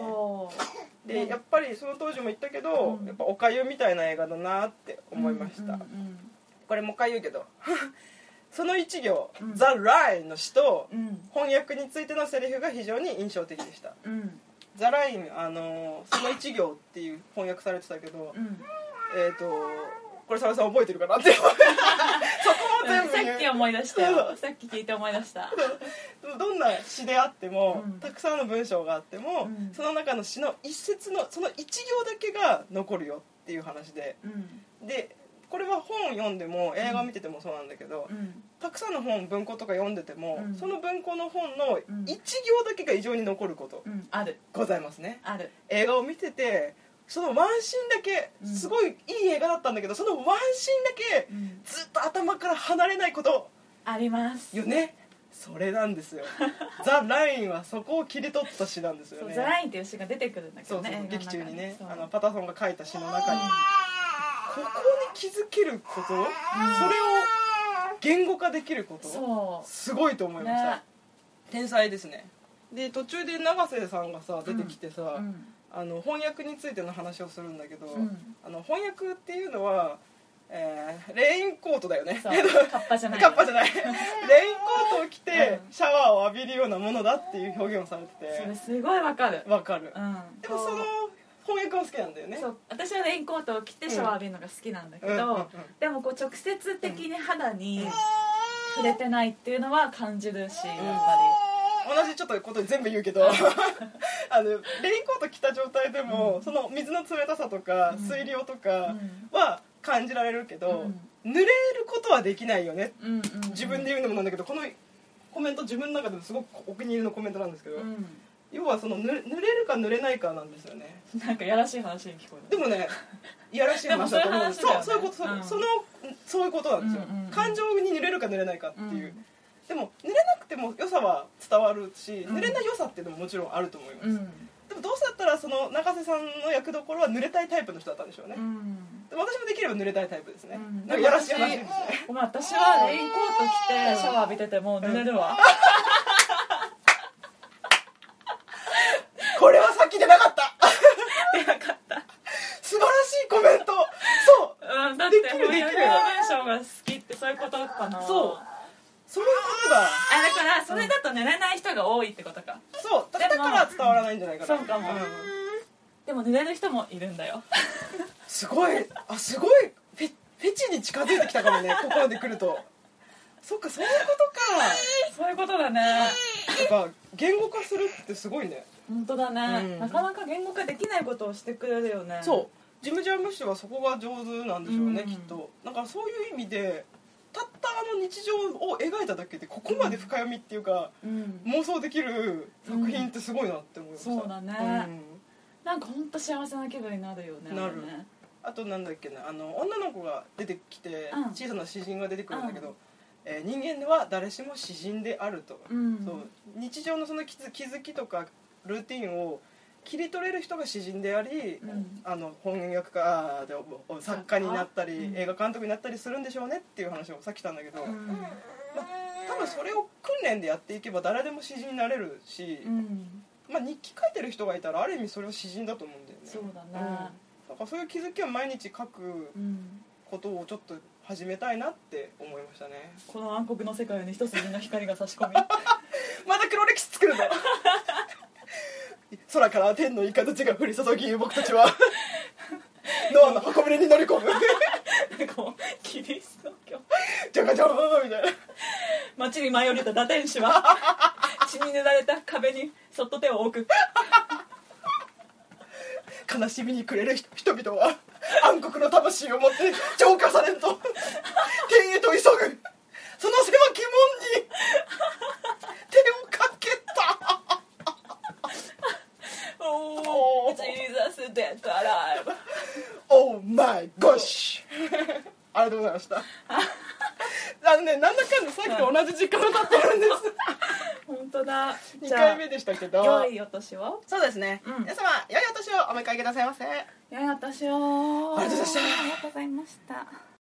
[SPEAKER 2] でやっぱりその当時も言ったけど、
[SPEAKER 1] うん。
[SPEAKER 2] やっぱおかゆみたいな映画だなって思いました、
[SPEAKER 1] うんうん
[SPEAKER 2] これもう一回言うけど その一行「
[SPEAKER 1] うん。
[SPEAKER 2] The Line」の詩と
[SPEAKER 1] うん。
[SPEAKER 2] 翻訳についてのセリフが非常に印象的でした。
[SPEAKER 1] うん「
[SPEAKER 2] ザ・ラインあのーその一行っていう翻訳されてたけど、
[SPEAKER 1] うん。
[SPEAKER 2] えっ、とこれ澤さん覚えてるかなって そこも全部
[SPEAKER 1] さ
[SPEAKER 2] 言う。
[SPEAKER 1] っき思い出したよ。さっき聞いて思い出した。
[SPEAKER 2] どんな詩であっても、
[SPEAKER 1] うん。
[SPEAKER 2] たくさんの文章があっても、
[SPEAKER 1] うん。
[SPEAKER 2] その中の詩の一節のその一行だけが残るよっていう話で。
[SPEAKER 1] うん。
[SPEAKER 2] でこれは本読んでも映画を見ててもそうなんだけど、
[SPEAKER 1] うん。
[SPEAKER 2] たくさんの本文庫とか読んでても、
[SPEAKER 1] うん。
[SPEAKER 2] その文庫の本の
[SPEAKER 1] うん。
[SPEAKER 2] 一行だけが異常に残ること
[SPEAKER 1] うん。ある。
[SPEAKER 2] ございますね。
[SPEAKER 1] ある。
[SPEAKER 2] 映画を見ててそのワンシーンだけ
[SPEAKER 1] うん。
[SPEAKER 2] すごいいい映画だったんだけどそのワンシーンだけ
[SPEAKER 1] うん。
[SPEAKER 2] ずっと頭から離れないこと。
[SPEAKER 1] あります。
[SPEAKER 2] よね。それなんですよ。ザ・ラインはそこを切り取った詩なんですよ
[SPEAKER 1] そう
[SPEAKER 2] ね
[SPEAKER 1] ザラインっていう詩が出てくるんだけ
[SPEAKER 2] そうそう
[SPEAKER 1] どね
[SPEAKER 2] 劇中にね。
[SPEAKER 1] そう。
[SPEAKER 2] あのパタソンが書いた詩の中に。ここに気づけること、それを言語化できること？
[SPEAKER 1] そ
[SPEAKER 2] すごいと思いました、
[SPEAKER 1] ね。
[SPEAKER 2] 天才ですね。で途中で永瀬さんがさ出てきてさ、
[SPEAKER 1] ううん
[SPEAKER 2] あの翻訳についての話をするんだけど、
[SPEAKER 1] うん。
[SPEAKER 2] あの翻訳っていうのは、えーレインコートだよね。
[SPEAKER 1] カッパじゃない。
[SPEAKER 2] カッパじゃない。レインコートを着て
[SPEAKER 1] うん。
[SPEAKER 2] シャワーを浴びるようなものだっていう表現をされて
[SPEAKER 1] それすごいわかる。
[SPEAKER 2] てわかる。
[SPEAKER 1] うん。
[SPEAKER 2] でもその翻訳は好きなんだよね。
[SPEAKER 1] そう。私はレインコートを着てシャワー浴びるのが好きなんだけど、でもこう直接的に肌に触れてないっていうのは感じるしやっぱ
[SPEAKER 2] 同じちょっとこと全部言うけど あのレインコート着た状態でも、その水の冷たさとか、
[SPEAKER 1] うん。
[SPEAKER 2] 水量とか
[SPEAKER 1] うん。
[SPEAKER 2] は感じられるけど、
[SPEAKER 1] うん。
[SPEAKER 2] 濡れることはできないよね。
[SPEAKER 1] り、うんうんうん。
[SPEAKER 2] 自分で言うのもなんだけどこのコメント自分の中でもすごくお気に入りのコメントなんですけど、
[SPEAKER 1] うん。
[SPEAKER 2] 要はそのぬ濡れるか濡れないかなんですよね。
[SPEAKER 1] なんかやらしい話に聞こえる
[SPEAKER 2] でもねいやらしい話だと思う。そうそういうことう
[SPEAKER 1] ん。
[SPEAKER 2] そのそういうことなんですよ、
[SPEAKER 1] うんうんうん。
[SPEAKER 2] 感情に濡れるか濡れないかっていう、
[SPEAKER 1] うん
[SPEAKER 2] でも濡れなくても良さは伝わるし、
[SPEAKER 1] うん。
[SPEAKER 2] 濡れない良さっていうのももちろんあると思います、
[SPEAKER 1] うん。
[SPEAKER 2] でもどうせだったらその中瀬さんの役どころは濡れたいタイプの人だったんでしょうね、私もできれば濡れたいタイプですね、
[SPEAKER 1] うん。
[SPEAKER 2] なんかやらしい話。ですね
[SPEAKER 1] 私はレインコート着てシャワー浴びてても濡れるわ、
[SPEAKER 2] これはさっき出なかった。
[SPEAKER 1] 出なかった。
[SPEAKER 2] 素晴らしいコメント。そう。
[SPEAKER 1] うんだって
[SPEAKER 2] できるできる。
[SPEAKER 1] 翻訳文章が好きってそういうことかな。
[SPEAKER 2] そうそういうことだ。
[SPEAKER 1] あだからそれだと寝れない人が多いってことか。
[SPEAKER 2] そうだだから伝わらないんじゃないかな
[SPEAKER 1] そうかも。
[SPEAKER 2] ん。
[SPEAKER 1] でも寝れる人もいるんだよ。
[SPEAKER 2] すごい。あすごい。フェフェチに近づいてきたかもねここまで来ると。そっかそういうことか。
[SPEAKER 1] そういうことだね。
[SPEAKER 2] やっぱ言語化するってすごいね。
[SPEAKER 1] 本当だね、
[SPEAKER 2] うん。
[SPEAKER 1] なかなか言語化できないことをしてくれるよね。
[SPEAKER 2] そう。ジム・ジャームッシュはそこが上手なんでしょうね、
[SPEAKER 1] うん。
[SPEAKER 2] きっと。なんかそういう意味でたったあの日常を描いただけでここまで深読みっていうか、
[SPEAKER 1] うん。
[SPEAKER 2] 妄想できる作品ってすごいなって思いました、
[SPEAKER 1] そうだね。
[SPEAKER 2] ん。
[SPEAKER 1] なんか本当幸せな気分になるよね
[SPEAKER 2] なる。
[SPEAKER 1] ね
[SPEAKER 2] あとなんだっけなあの女の子が出てきて、
[SPEAKER 1] うん。
[SPEAKER 2] 小さな詩人が出てくるんだけど、
[SPEAKER 1] うん。
[SPEAKER 2] えー人間は誰しも詩人であると、
[SPEAKER 1] うん。
[SPEAKER 2] そう。日常のその気づきとかルーティンを切り取れる人が詩人であり、
[SPEAKER 1] うん。
[SPEAKER 2] あの翻訳家でお作家になったり、
[SPEAKER 1] うん。
[SPEAKER 2] 映画監督になったりするんでしょうねっていう話をさっきしたんだけど、
[SPEAKER 1] うん。
[SPEAKER 2] まあ、多分それを訓練でやっていけば誰でも詩人になれるし、
[SPEAKER 1] うん。
[SPEAKER 2] まあ、日記書いてる人がいたらある意味それは詩人だと思うんだよね。
[SPEAKER 1] そうだね
[SPEAKER 2] うん。なんかそういう気づきを毎日書く
[SPEAKER 1] うん。
[SPEAKER 2] ことをちょっと始めたいなって思いましたね。
[SPEAKER 1] この暗黒の世界に一筋の光が差し込み。
[SPEAKER 2] まだ黒歴史作るの 空から天の雷が降り注ぎ僕たちは ノアの箱舟に乗り込む。
[SPEAKER 1] なんかもうキリスト教。
[SPEAKER 2] ジャカジャーみたいな。
[SPEAKER 1] 街に舞い降りた打天使は 血に塗られた壁にそっと手を置く。
[SPEAKER 2] 悲しみに暮れる人々は暗黒の魂を持って浄化されんと天へと急ぐ。その狭き門に手をかけた
[SPEAKER 1] おおジーザスデッドアライブ
[SPEAKER 2] Oh my gosh! ありがとうございました。あのねなんだかんださっきと同じ時間が経ってるんです。
[SPEAKER 1] 本当だ。
[SPEAKER 2] 2回目でしたけど。
[SPEAKER 1] 良いお年を。
[SPEAKER 2] そうですね、
[SPEAKER 1] うん。
[SPEAKER 2] 皆様良いお年をお迎えくださいませ。
[SPEAKER 1] 良いお年を。
[SPEAKER 2] ありがとうございました。
[SPEAKER 1] ありがとうございました